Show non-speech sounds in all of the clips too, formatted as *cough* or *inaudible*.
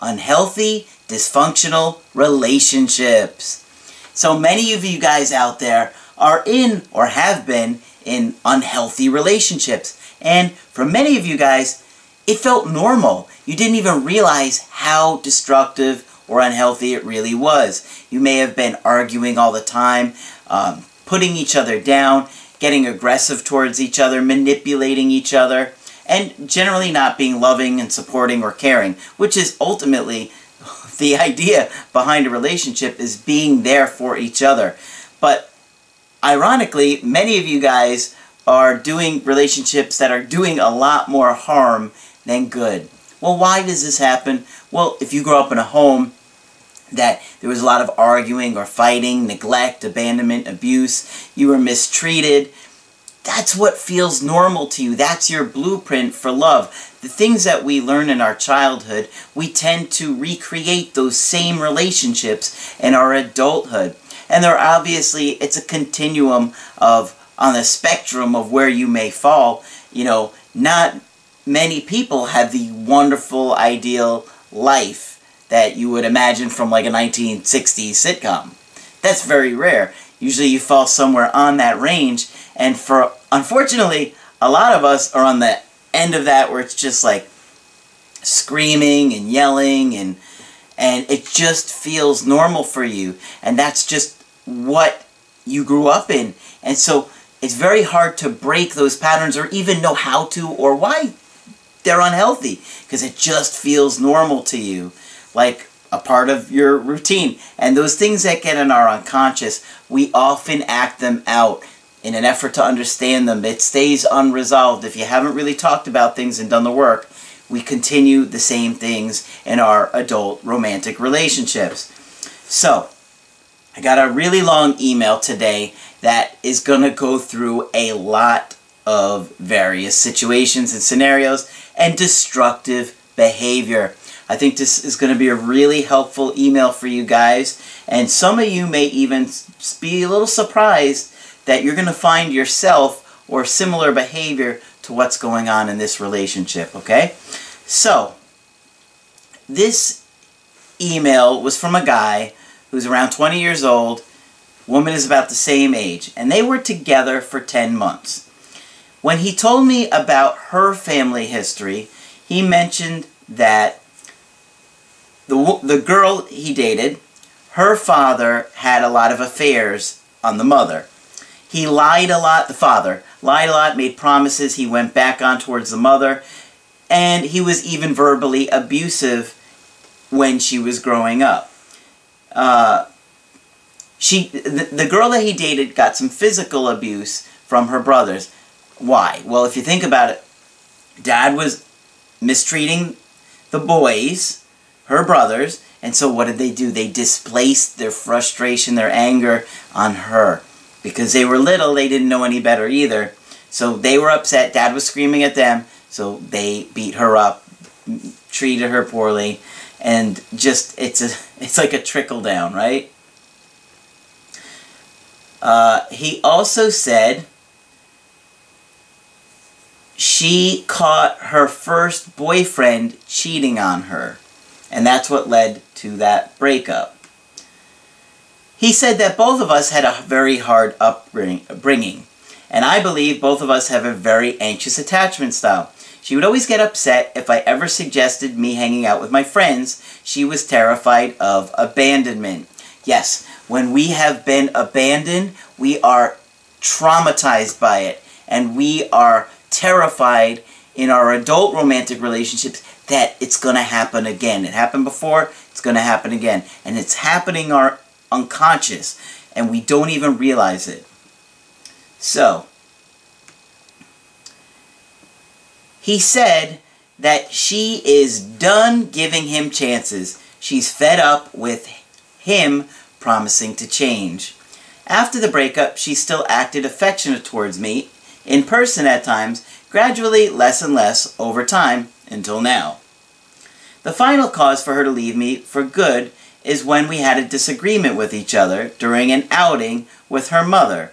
unhealthy, dysfunctional relationships. So many of you guys out there are in or have been in unhealthy relationships. And for many of you guys, it felt normal. You didn't even realize how destructive or unhealthy it really was. You may have been arguing all the time, um, putting each other down, getting aggressive towards each other, manipulating each other, and generally not being loving and supporting or caring, which is ultimately *laughs* the idea behind a relationship is being there for each other. But ironically, many of you guys are doing relationships that are doing a lot more harm than good. Well, why does this happen? Well, if you grow up in a home that there was a lot of arguing or fighting, neglect, abandonment, abuse, you were mistreated, that's what feels normal to you. That's your blueprint for love. The things that we learn in our childhood, we tend to recreate those same relationships in our adulthood. And there obviously, it's a continuum of, on the spectrum of where you may fall. You know, not many people have the wonderful, ideal life that you would imagine from like a 1960s sitcom. That's very rare. Usually you fall somewhere on that range, and for unfortunately, a lot of us are on the end of that where it's just like screaming and yelling and and it just feels normal for you. And that's just what you grew up in. And so it's very hard to break those patterns or even know how to or why they're unhealthy. Because it just feels normal to you like a part of your routine. And those things that get in our unconscious we often act them out in an effort to understand them. It stays unresolved. If you haven't really talked about things and done the work, we continue the same things in our adult romantic relationships. So, I got a really long email today that is going to go through a lot of various situations and scenarios and destructive behavior. I think this is going to be a really helpful email for you guys, and some of you may even be a little surprised that you're going to find yourself or similar behavior to what's going on in this relationship, okay? So, this email was from a guy who's around 20 years old, woman is about the same age, and they were together for 10 months. When he told me about her family history, he mentioned that the, the girl he dated, her father had a lot of affairs on the mother. He lied a lot, the father, lied a lot, made promises, he went back on towards the mother, and he was even verbally abusive when she was growing up. Uh, she, the, the girl that he dated got some physical abuse from her brothers. Why? Well, if you think about it, dad was mistreating the boys, her brothers, and so what did they do? They displaced their frustration, their anger on her because they were little, they didn't know any better either. So they were upset. Dad was screaming at them, so they beat her up, treated her poorly, and just it's a *laughs* it's like a trickle down, right? Uh, he also said she caught her first boyfriend cheating on her, and that's what led to that breakup. He said that both of us had a very hard upbringing, and I believe both of us have a very anxious attachment style. She would always get upset if I ever suggested me hanging out with my friends. She was terrified of abandonment. Yes, when we have been abandoned, we are traumatized by it, and we are terrified in our adult romantic relationships that it's going to happen again. It happened before, it's going to happen again. And it's happening our unconscious and we don't even realize it. So, he said that she is done giving him chances. she's fed up with him promising to change. After the breakup, she still acted affectionate towards me, in person at times, gradually less and less over time, until now. The final cause for her to leave me for good is when we had a disagreement with each other during an outing with her mother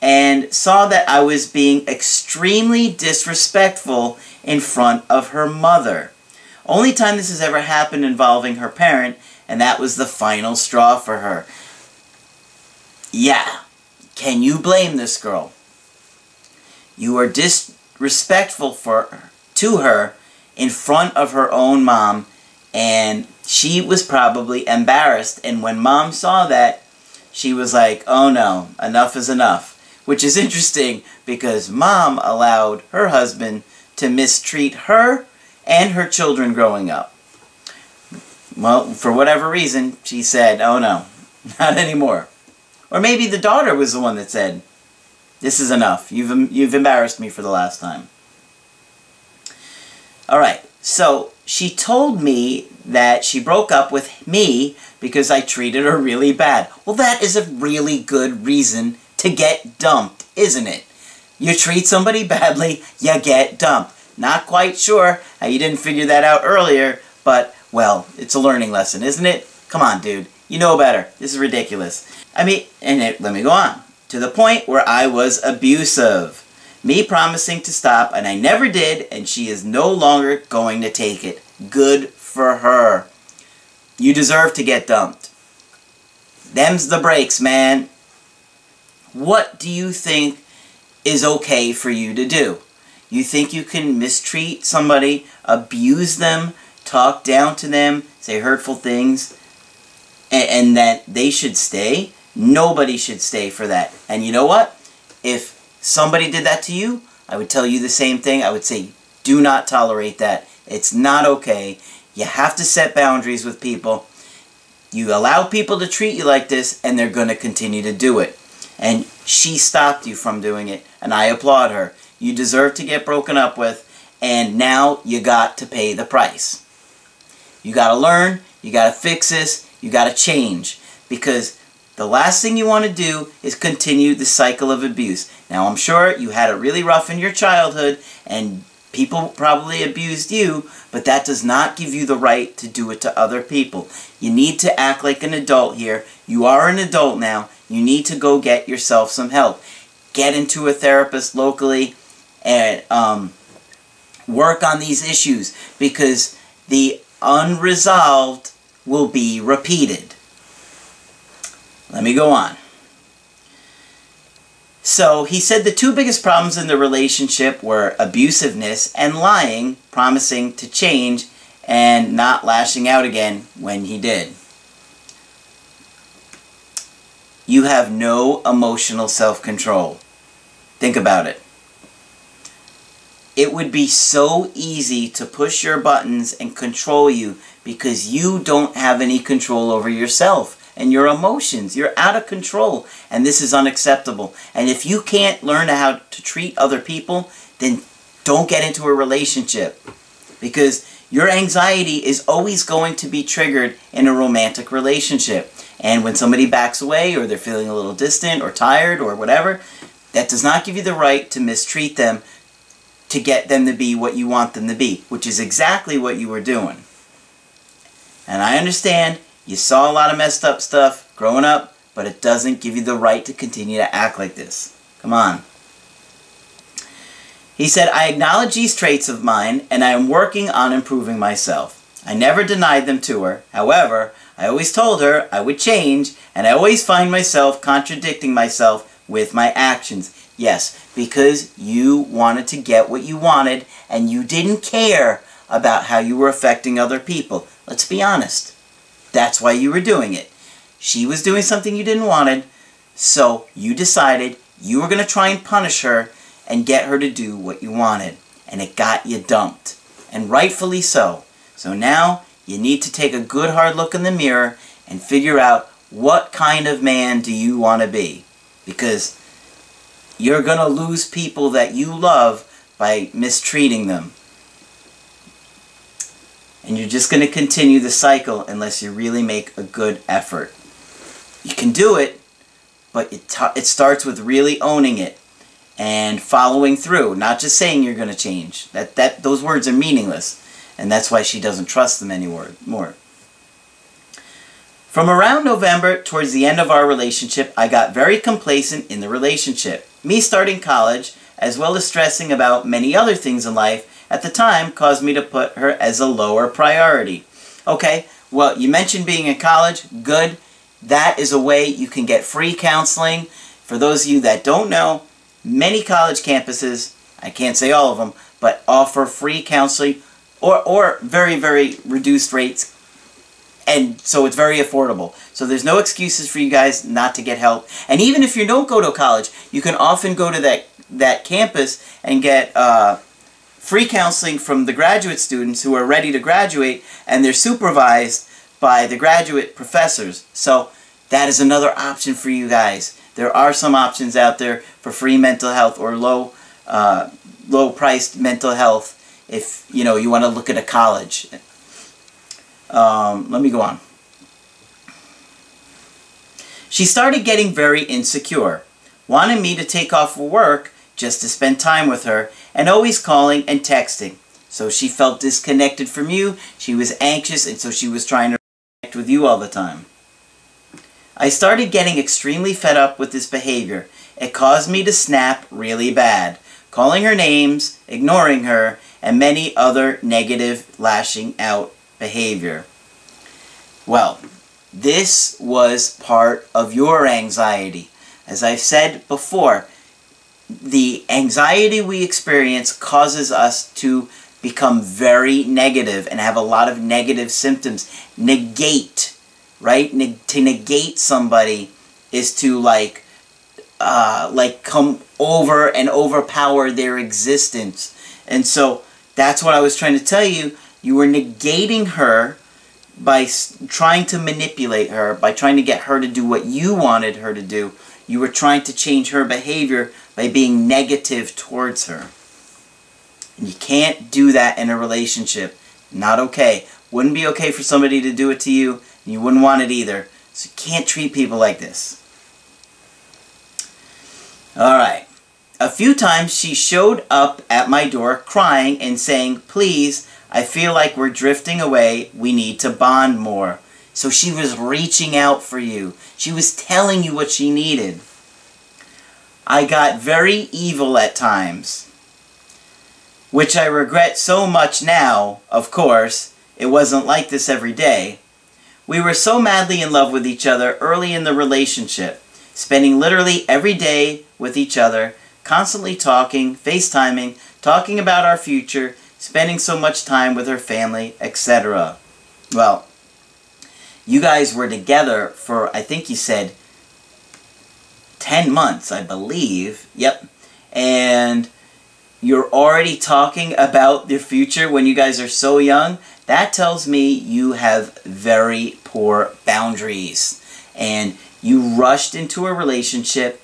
and saw that I was being extremely disrespectful in front of her mother. Only time this has ever happened involving her parent, and that was the final straw for her. Yeah, can you blame this girl? You are disrespectful for to her in front of her own mom, and she was probably embarrassed. And when mom saw that, she was like, oh no, enough is enough. Which is interesting because mom allowed her husband to mistreat her and her children growing up. Well, for whatever reason, she said, oh no, *laughs* not anymore. Or maybe the daughter was the one that said, this is enough. You've, you've embarrassed me for the last time. Alright, so she told me that she broke up with me because I treated her really bad. Well, that is a really good reason to get dumped, isn't it? You treat somebody badly, you get dumped. Not quite sure how you didn't figure that out earlier, but, well, it's a learning lesson, isn't it? Come on, dude. You know better. This is ridiculous. I mean, and it, let me go on. To the point where I was abusive. Me promising to stop, and I never did, and she is no longer going to take it. Good for her. You deserve to get dumped. Them's the breaks, man. What do you think is okay for you to do? You think you can mistreat somebody, abuse them, talk down to them, say hurtful things, and, and that they should stay? Nobody should stay for that. And you know what? If somebody did that to you, I would tell you the same thing. I would say, do not tolerate that. It's not okay. You have to set boundaries with people. You allow people to treat you like this, and they're going to continue to do it. And she stopped you from doing it, and I applaud her. You deserve to get broken up with, and now you got to pay the price. You got to learn, you got to fix this, you got to change. Because the last thing you want to do is continue the cycle of abuse. Now, I'm sure you had it really rough in your childhood, and people probably abused you, but that does not give you the right to do it to other people. You need to act like an adult here. You are an adult now. You need to go get yourself some help. Get into a therapist locally and um, work on these issues because the unresolved will be repeated. Let me go on. So he said the two biggest problems in the relationship were abusiveness and lying, promising to change, and not lashing out again when he did. You have no emotional self-control. Think about it. It would be so easy to push your buttons and control you because you don't have any control over yourself and your emotions. You're out of control, and this is unacceptable. And if you can't learn how to treat other people, then don't get into a relationship because your anxiety is always going to be triggered in a romantic relationship. And when somebody backs away or they're feeling a little distant or tired or whatever, that does not give you the right to mistreat them to get them to be what you want them to be, which is exactly what you were doing. And I understand you saw a lot of messed up stuff growing up, but it doesn't give you the right to continue to act like this. Come on. He said, I acknowledge these traits of mine, and I am working on improving myself. I never denied them to her. However, I always told her I would change, and I always find myself contradicting myself with my actions. Yes, because you wanted to get what you wanted, and you didn't care about how you were affecting other people. Let's be honest. That's why you were doing it. She was doing something you didn't wanted, so you decided you were going to try and punish her and get her to do what you wanted. And it got you dumped. And rightfully so. So now you need to take a good hard look in the mirror and figure out what kind of man do you want to be. Because you're going to lose people that you love by mistreating them. And you're just going to continue the cycle unless you really make a good effort. You can do it, but it, it starts with really owning it and following through, not just saying you're going to change. That, that, those words are meaningless, and that's why she doesn't trust them anymore. More. From around November, towards the end of our relationship, I got very complacent in the relationship. Me starting college, as well as stressing about many other things in life, at the time caused me to put her as a lower priority. Okay, well, you mentioned being in college. Good. That is a way you can get free counseling. For those of you that don't know, many college campuses, I can't say all of them, but offer free counseling or, or very, very reduced rates. And so it's very affordable. So there's no excuses for you guys not to get help. And even if you don't go to college, you can often go to that, that campus and get uh, free counseling from the graduate students who are ready to graduate and they're supervised by the graduate professors. So that is another option for you guys. There are some options out there for free mental health or low uh, low priced mental health if you know you want to look at a college. Um, let me go on. She started getting very insecure, wanted me to take off work just to spend time with her, and always calling and texting. So she felt disconnected from you, she was anxious, and so she was trying to connect with you all the time. I started getting extremely fed up with this behavior. It caused me to snap really bad, calling her names, ignoring her, and many other negative lashing out behavior. Well, this was part of your anxiety. As I've said before, the anxiety we experience causes us to become very negative and have a lot of negative symptoms. Negate, right? Ne to negate somebody is to like, uh, like come over and overpower their existence. And so that's what I was trying to tell you. You were negating her by trying to manipulate her, by trying to get her to do what you wanted her to do. You were trying to change her behavior by being negative towards her. And you can't do that in a relationship. Not okay. Wouldn't be okay for somebody to do it to you, and you wouldn't want it either. So you can't treat people like this. Alright. A few times she showed up at my door crying and saying, Please, I feel like we're drifting away. We need to bond more. So she was reaching out for you. She was telling you what she needed. I got very evil at times, which I regret so much now, of course. It wasn't like this every day. We were so madly in love with each other early in the relationship, spending literally every day with each other, constantly talking, FaceTiming, talking about our future, spending so much time with her family, etc. Well, you guys were together for, I think you said, 10 months, I believe. Yep. And you're already talking about the future when you guys are so young. That tells me you have very poor boundaries. And you rushed into a relationship,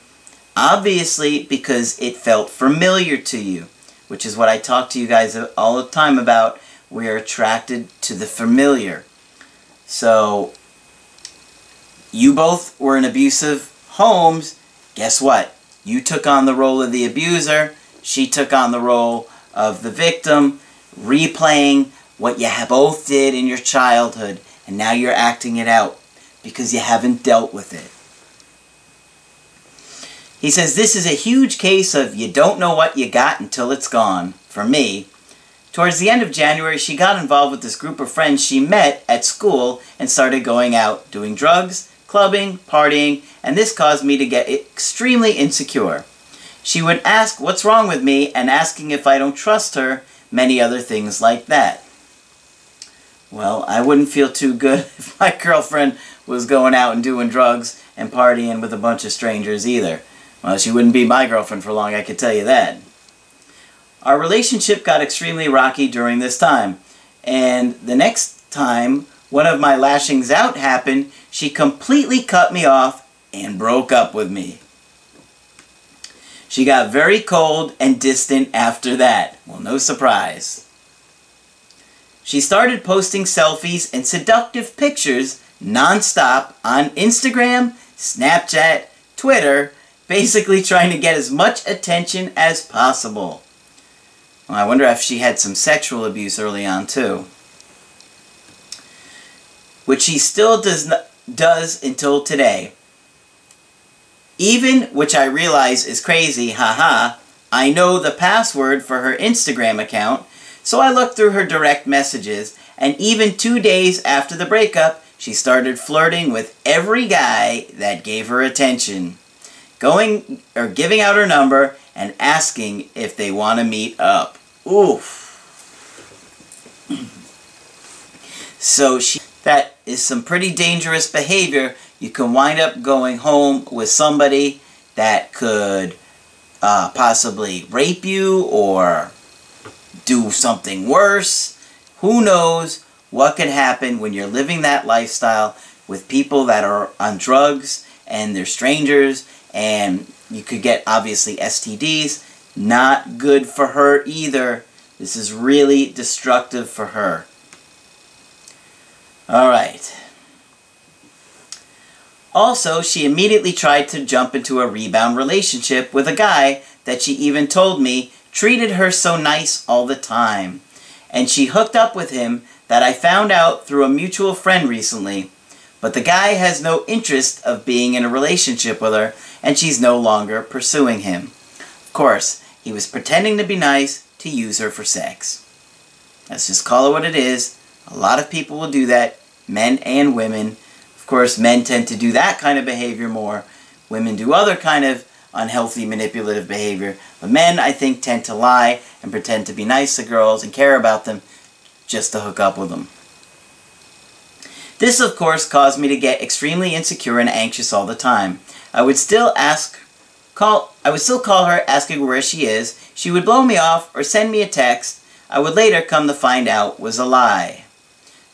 obviously because it felt familiar to you, which is what I talk to you guys all the time about. We're attracted to the familiar. So, you both were in abusive homes guess what? You took on the role of the abuser, she took on the role of the victim, replaying what you both did in your childhood, and now you're acting it out because you haven't dealt with it. He says, This is a huge case of you don't know what you got until it's gone. For me, towards the end of January, she got involved with this group of friends she met at school and started going out, doing drugs, clubbing, partying, and this caused me to get extremely insecure. She would ask what's wrong with me and asking if I don't trust her, many other things like that. Well, I wouldn't feel too good *laughs* if my girlfriend was going out and doing drugs and partying with a bunch of strangers either. Well, she wouldn't be my girlfriend for long, I could tell you that. Our relationship got extremely rocky during this time, and the next time one of my lashings out happened, she completely cut me off and broke up with me. She got very cold and distant after that. Well, no surprise. she started posting selfies and seductive pictures nonstop on Instagram, Snapchat, Twitter, basically trying to get as much attention as possible. Well, I wonder if she had some sexual abuse early on too. Which she still does does until today. Even, which I realize is crazy, haha, I know the password for her Instagram account, so I looked through her direct messages, and even two days after the breakup, she started flirting with every guy that gave her attention. Going, or giving out her number, and asking if they want to meet up. Oof. *clears throat* So she, that is some pretty dangerous behavior. You can wind up going home with somebody that could uh, possibly rape you or do something worse. Who knows what could happen when you're living that lifestyle with people that are on drugs and they're strangers and you could get obviously STDs. Not good for her either. This is really destructive for her. Alright. Also, she immediately tried to jump into a rebound relationship with a guy that she even told me treated her so nice all the time. And she hooked up with him that I found out through a mutual friend recently. But the guy has no interest of being in a relationship with her, and she's no longer pursuing him. Of course, he was pretending to be nice to use her for sex. Let's just call it what it is. A lot of people will do that, men and women. Of course, men tend to do that kind of behavior more. Women do other kind of unhealthy manipulative behavior. But men, I think, tend to lie and pretend to be nice to girls and care about them just to hook up with them. This, of course, caused me to get extremely insecure and anxious all the time. I would still ask, call, I would still call her asking where she is. She would blow me off or send me a text. I would later come to find out was a lie.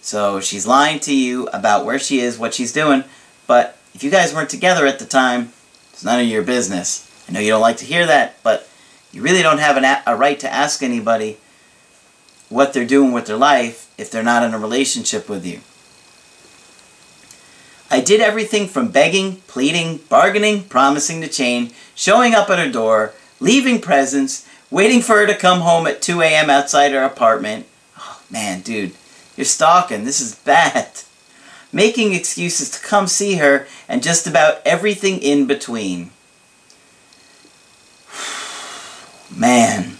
So she's lying to you about where she is, what she's doing, but if you guys weren't together at the time, it's none of your business. I know you don't like to hear that, but you really don't have an, a right to ask anybody what they're doing with their life if they're not in a relationship with you. I did everything from begging, pleading, bargaining, promising to change, showing up at her door, leaving presents, waiting for her to come home at 2 a.m. outside her apartment. Oh, man, dude, you're stalking. This is bad making excuses to come see her, and just about everything in between. *sighs* Man,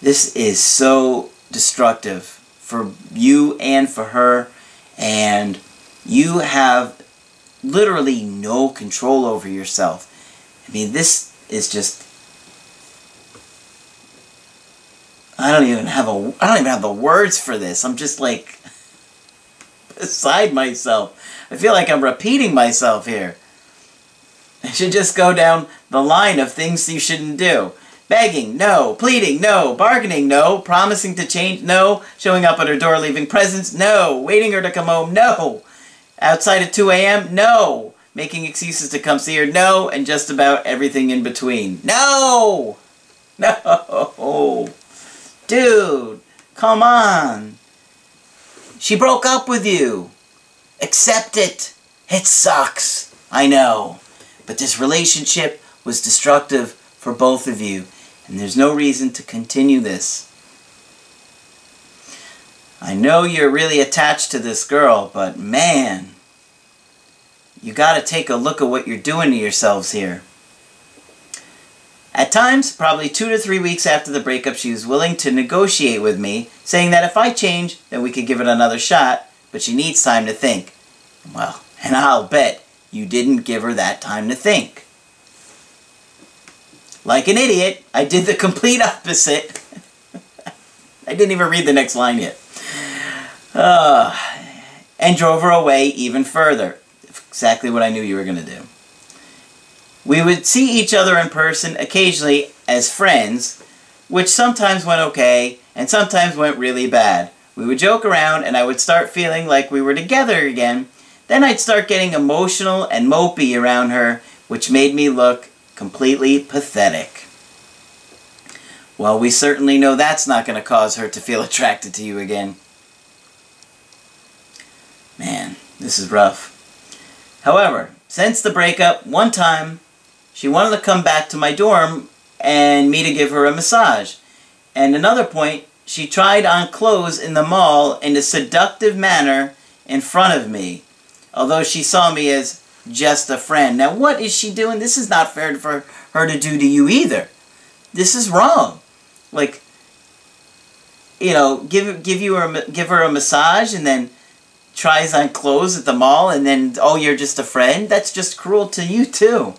this is so destructive for you and for her, and you have literally no control over yourself. I mean, this is just. I don't even have a. I don't even have the words for this. I'm just like *laughs* beside myself. I feel like I'm repeating myself here. *laughs* I should just go down the line of things you shouldn't do. Begging, no. Pleading, no. Bargaining, no. Promising to change, no. Showing up at her door, leaving presents, no. Waiting her to come home, no. Outside at 2 a.m., no. Making excuses to come see her, no. And just about everything in between. No! *laughs* No! Dude, come on. She broke up with you. Accept it. It sucks. I know. But this relationship was destructive for both of you, and there's no reason to continue this. I know you're really attached to this girl, but man, you gotta take a look at what you're doing to yourselves here. At times, probably two to three weeks after the breakup, she was willing to negotiate with me, saying that if I change, then we could give it another shot, but she needs time to think. Well, and I'll bet you didn't give her that time to think. Like an idiot, I did the complete opposite. *laughs* I didn't even read the next line yet. Uh, and drove her away even further. Exactly what I knew you were going to do. We would see each other in person occasionally as friends, which sometimes went okay and sometimes went really bad. We would joke around and I would start feeling like we were together again. Then I'd start getting emotional and mopey around her, which made me look completely pathetic. Well, we certainly know that's not going to cause her to feel *laughs* attracted to you again. Man, this is rough. However, since the breakup, one time she wanted to come back to my dorm and me to give her a massage. And another point, she tried on clothes in the mall in a seductive manner in front of me, although she saw me as just a friend. Now, what is she doing? This is not fair for her to do to you either. This is wrong. Like, you know, give give you a give her a massage and then tries on clothes at the mall and then oh you're just a friend. That's just cruel to you too.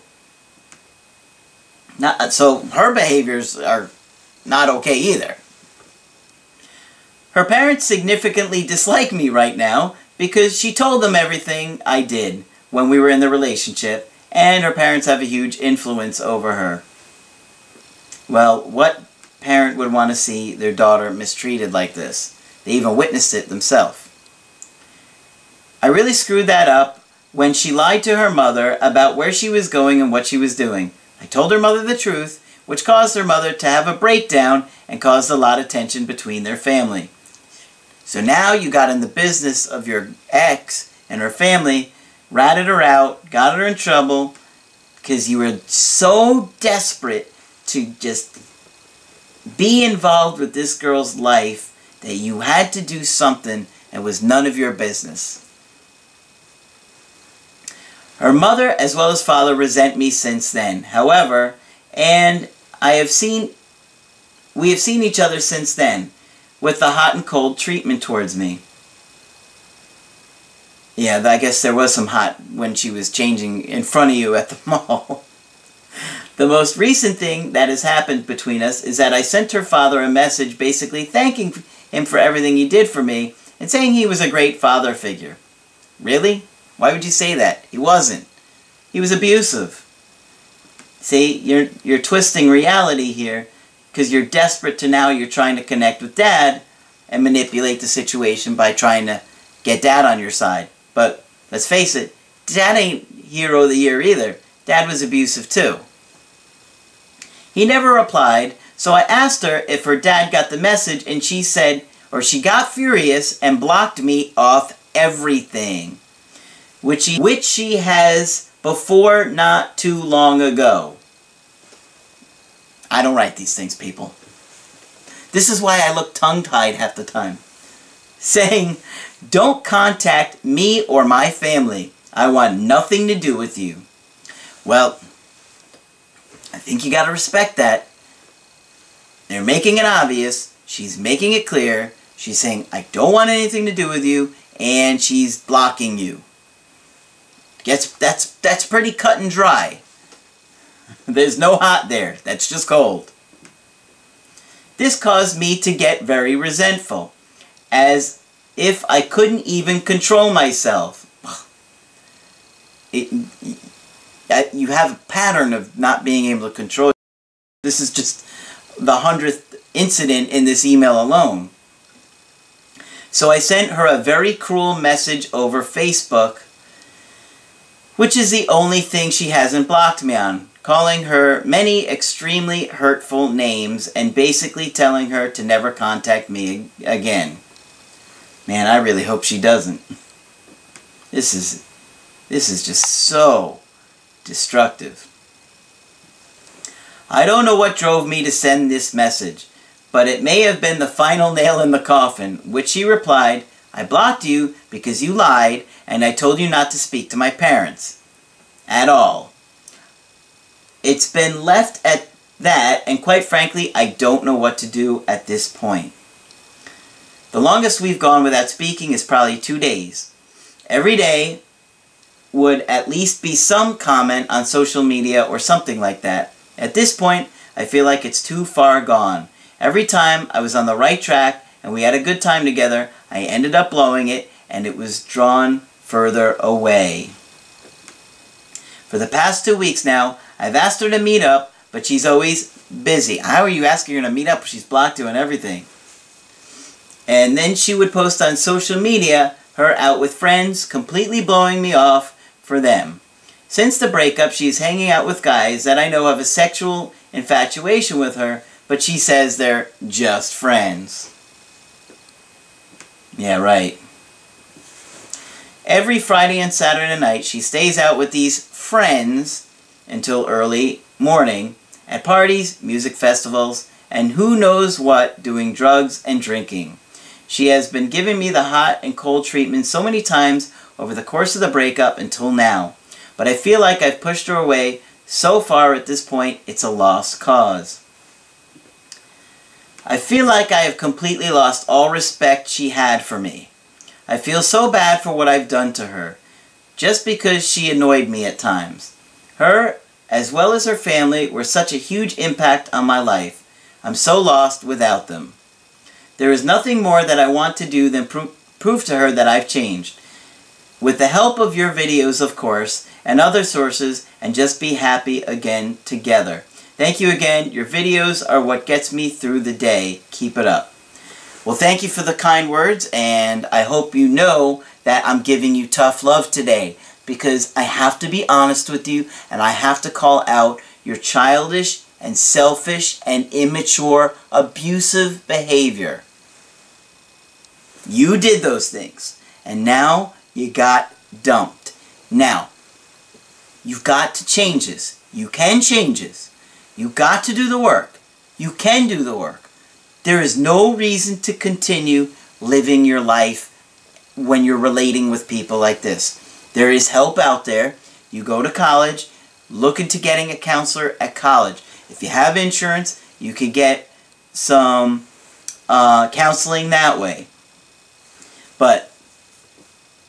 Not so her behaviors are not okay either. Her parents significantly dislike me right now because she told them everything I did when we were in the relationship, and her parents have a huge influence over her. Well, what parent would want to see their daughter mistreated like this? They even witnessed it themselves. I really screwed that up when she lied to her mother about where she was going and what she was doing. I told her mother the truth, which caused her mother to have a breakdown and caused a lot of tension between their family. So now you got in the business of your ex and her family, ratted her out, got her in trouble, because you were so desperate to just be involved with this girl's life that you had to do something that was none of your business. Her mother as well as father resent me since then. However, and I have seen, we have seen each other since then with the hot and cold treatment towards me. Yeah, I guess there was some hot when she was changing in front of you at the *laughs* mall. the most recent thing that has happened between us is that I sent her father a message basically thanking him for everything he did for me and saying he was a great father figure. Really? Why would you say that? He wasn't. He was abusive. See, you're, you're twisting reality here because you're desperate to now you're trying to connect with dad and manipulate the situation by trying to get dad on your side. But let's face it, dad ain't hero of the year either. Dad was abusive too. He never replied, so I asked her if her dad got the message and she said, or she got furious and blocked me off everything. Which she, which she has before not too long ago. I don't write these things, people. This is why I look tongue-tied half the time. Saying, don't contact me or my family. I want nothing to do with you. Well, I think you got to respect that. They're making it obvious. She's making it clear. She's saying, I don't want anything to do with you, and she's blocking you. Gets, that's, that's pretty cut and dry. *laughs* There's no hot there. That's just cold. This caused me to get very resentful, as if I couldn't even control myself. *sighs* It, you have a pattern of not being able to control. This is just the hundredth incident in this email alone. So I sent her a very cruel message over Facebook, which is the only thing she hasn't blocked me on calling her many extremely hurtful names and basically telling her to never contact me again. Man, I really hope she doesn't. This is this is just so destructive. I don't know what drove me to send this message, but it may have been the final nail in the coffin, which she replied, I blocked you because you lied and I told you not to speak to my parents. At all. It's been left at that, and quite frankly, I don't know what to do at this point. The longest we've gone without speaking is probably two days. Every day would at least be some comment on social media or something like that. At this point, I feel like it's too far gone. Every time I was on the right track and we had a good time together, I ended up blowing it and it was drawn further away. For the past two weeks now, I've asked her to meet up, but she's always busy. How are you asking her to meet up? She's blocked you and everything. And then she would post on social media her out with friends, completely blowing me off for them. Since the breakup, she's hanging out with guys that I know have a sexual infatuation with her, but she says they're just friends. Yeah, right. Every Friday and Saturday night, she stays out with these friends until early morning at parties, music festivals, and who knows what, doing drugs and drinking. She has been giving me the hot and cold treatment so many times over the course of the breakup until now. But I feel like I've pushed her away so far at this point, it's a lost cause. I feel like I have completely lost all respect she had for me. I feel so bad for what I've done to her, just because she annoyed me at times. Her, as well as her family, were such a huge impact on my life. I'm so lost without them. There is nothing more that I want to do than pro prove to her that I've changed. With the help of your videos, of course, and other sources, and just be happy again together. Thank you again. Your videos are what gets me through the day. Keep it up. Well, thank you for the kind words, and I hope you know that I'm giving you tough love today because I have to be honest with you and I have to call out your childish and selfish and immature abusive behavior. You did those things, and now you got dumped. Now, you've got to change this. You can change this. You've got to do the work. You can do the work. There is no reason to continue living your life when you're relating with people like this. There is help out there. You go to college, look into getting a counselor at college. If you have insurance, you can get some uh, counseling that way. But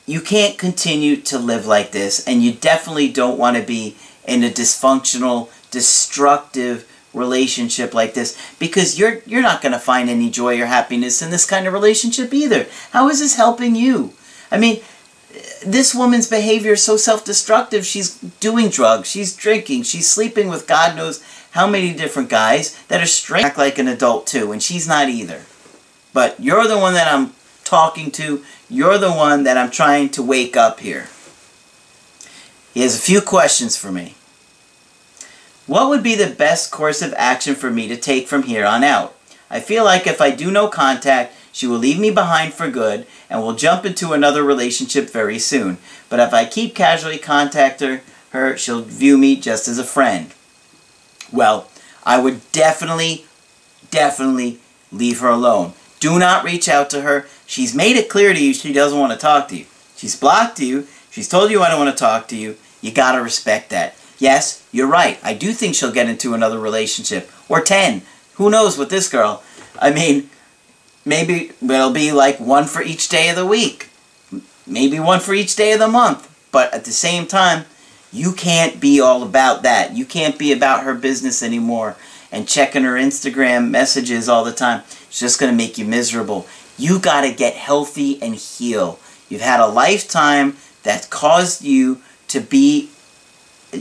you can't continue to live like this, and you definitely don't want to be in a dysfunctional, destructive relationship like this because you're you're not going to find any joy or happiness in this kind of relationship either. How is this helping you? I mean, this woman's behavior is so self-destructive. She's doing drugs, she's drinking, she's sleeping with God knows how many different guys that are straight act like an adult too, and she's not either. But you're the one that I'm talking to. You're the one that I'm trying to wake up here. He has a few questions for me. What would be the best course of action for me to take from here on out? I feel like if I do no contact, she will leave me behind for good and will jump into another relationship very soon. But if I keep casually contacting her, she'll view me just as a friend. Well, I would definitely, definitely leave her alone. Do not reach out to her. She's made it clear to you she doesn't want to talk to you. She's blocked you. She's told you I don't want to talk to you. You got to respect that. Yes, you're right. I do think she'll get into another relationship. Or 10. Who knows with this girl? I mean, maybe it'll be like one for each day of the week. Maybe one for each day of the month. But at the same time, you can't be all about that. You can't be about her business anymore and checking her Instagram messages all the time. It's just going to make you miserable. You got to get healthy and heal. You've had a lifetime that caused you to be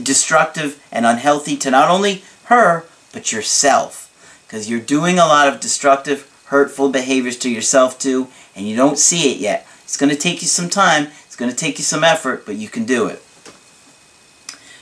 destructive and unhealthy to not only her, but yourself. Because you're doing a lot of destructive, hurtful behaviors to yourself too, and you don't see it yet. It's going to take you some time, it's going to take you some effort, but you can do it.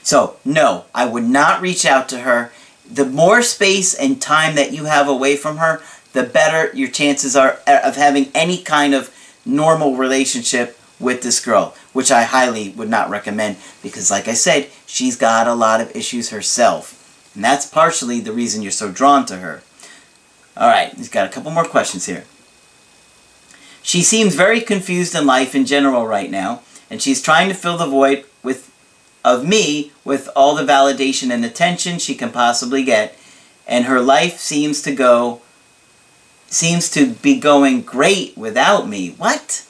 So, no, I would not reach out to her. The more space and time that you have away from her, the better your chances are uh, of having any kind of normal relationship with this girl, which I highly would not recommend because, like I said, she's got a lot of issues herself. And that's partially the reason you're so drawn to her. Alright, he's got a couple more questions here. She seems very confused in life in general right now, and she's trying to fill the void with of me with all the validation and attention she can possibly get, and her life seems to go seems to be going great without me. What?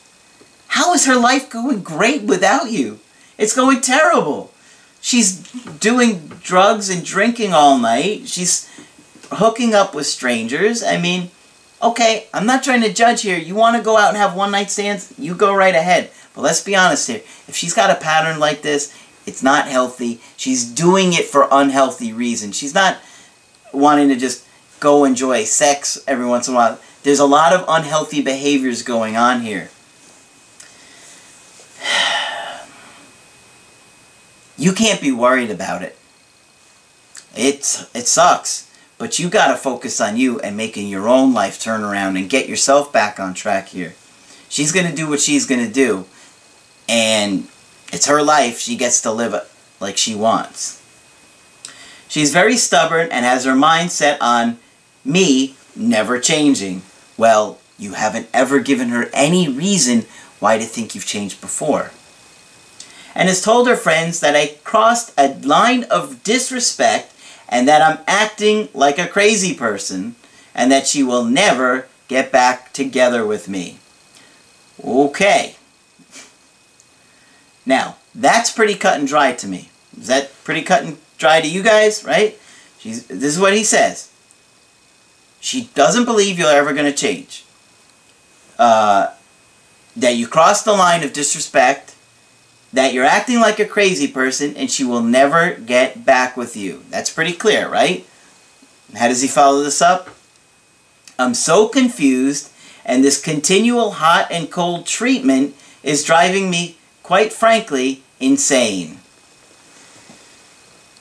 How is her life going great without you? It's going terrible. She's doing drugs and drinking all night. She's hooking up with strangers. I mean, okay, I'm not trying to judge here. You want to go out and have one night stands? You go right ahead. But let's be honest here. If she's got a pattern like this, it's not healthy. She's doing it for unhealthy reasons. She's not wanting to just go enjoy sex every once in a while. There's a lot of unhealthy behaviors going on here. You can't be worried about it. It's, it sucks. But you got to focus on you and making your own life turn around and get yourself back on track here. She's going to do what she's going to do. and it's her life. She gets to live it like she wants. She's very stubborn and has her mind set on me never changing. Well, you haven't ever given her any reason why do you think you've changed before. And has told her friends that I crossed a line of disrespect and that I'm acting like a crazy person and that she will never get back together with me. Okay. Now, that's pretty cut and dry to me. Is that pretty cut and dry to you guys, right? She's, this is what he says. She doesn't believe you're ever going to change. Uh, that you crossed the line of disrespect, that you're acting like a crazy person, and she will never get back with you. That's pretty clear, right? How does he follow this up? I'm so confused, and this continual hot and cold treatment is driving me, quite frankly, insane.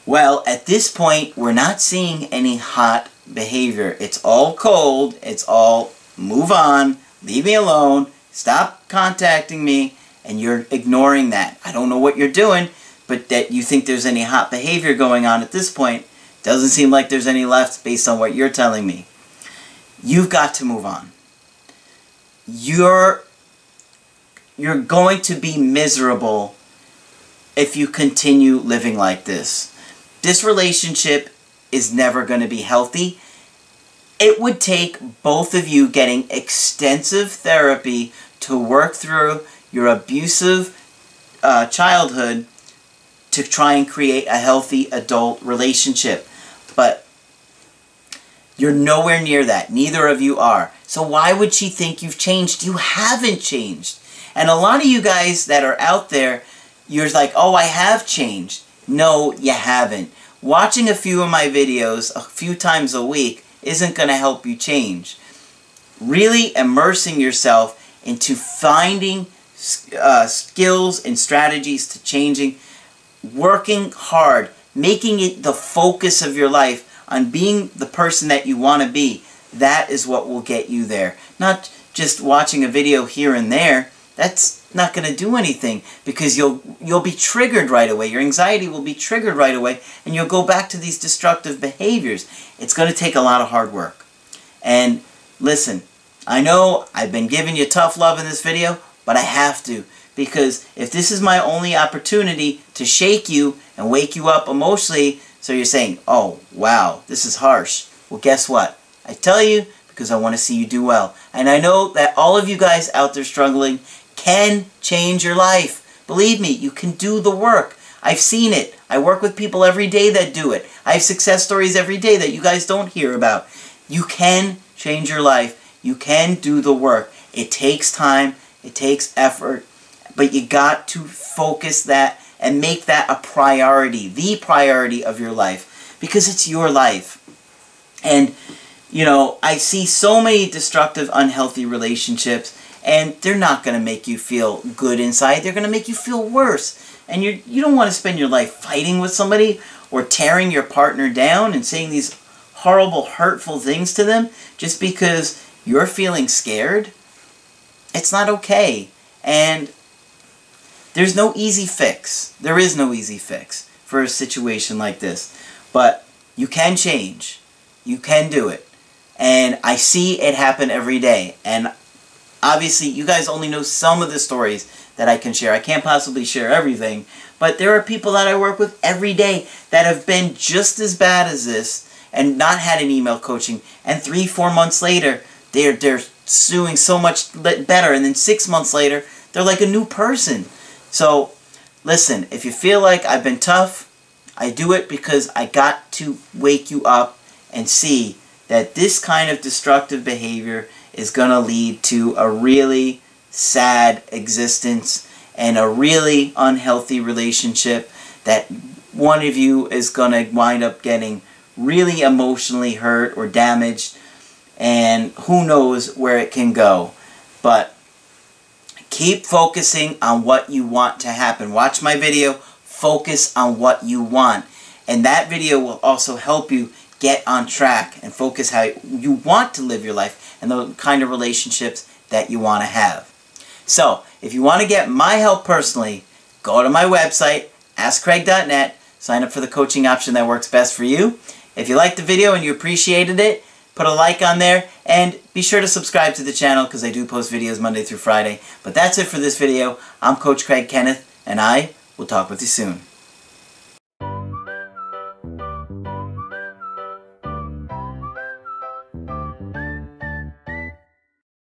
Well, at this point, we're not seeing any hot behavior. It's all cold. It's all move on, leave me alone, stop contacting me, and you're ignoring that. I don't know what you're doing, but that you think there's any hot behavior going on at this point doesn't seem like there's any left based on what you're telling me. You've got to move on. You're you're going to be miserable if you continue living like this. This relationship is never going to be healthy. It would take both of you getting extensive therapy to work through your abusive uh, childhood to try and create a healthy adult relationship. But you're nowhere near that. Neither of you are. So why would she think you've changed? You haven't changed. And a lot of you guys that are out there, you're like, oh, I have changed. No, you haven't. Watching a few of my videos a few times a week isn't going to help you change. Really immersing yourself into finding uh, skills and strategies to changing, working hard, making it the focus of your life on being the person that you want to be. That is what will get you there. Not just watching a video here and there. That's not going to do anything because you'll you'll be triggered right away. Your anxiety will be triggered right away and you'll go back to these destructive behaviors. It's going to take a lot of hard work. And listen, I know I've been giving you tough love in this video, but I have to because if this is my only opportunity to shake you and wake you up emotionally, so you're saying, "Oh, wow, this is harsh." Well, guess what? I tell you because I want to see you do well. And I know that all of you guys out there struggling can change your life. Believe me, you can do the work. I've seen it. I work with people every day that do it. I have success stories every day that you guys don't hear about. You can change your life. You can do the work. It takes time. It takes effort. But you got to focus that and make that a priority, the priority of your life, because it's your life. And, you know, I see so many destructive, unhealthy relationships and they're not going to make you feel good inside. They're going to make you feel worse. And you you don't want to spend your life fighting with somebody or tearing your partner down and saying these horrible, hurtful things to them just because you're feeling scared. It's not okay. And there's no easy fix. There is no easy fix for a situation like this. But you can change. You can do it. And I see it happen every day. And Obviously, you guys only know some of the stories that I can share. I can't possibly share everything, but there are people that I work with every day that have been just as bad as this and not had an email coaching, and three, four months later, they're, they're suing so much better, and then six months later, they're like a new person. So, listen, if you feel like I've been tough, I do it because I got to wake you up and see that this kind of destructive behavior is going to lead to a really sad existence and a really unhealthy relationship that one of you is going to wind up getting really emotionally hurt or damaged and who knows where it can go. But keep focusing on what you want to happen. Watch my video, focus on what you want. And that video will also help you get on track and focus how you want to live your life and the kind of relationships that you want to have. So, If you want to get my help personally, go to my website, askcraig.net, sign up for the coaching option that works best for you. If you liked the video and you appreciated it, put a like on there, and be sure to subscribe to the channel because I do post videos Monday through Friday. But that's it for this video. I'm Coach Craig Kenneth, and I will talk with you soon.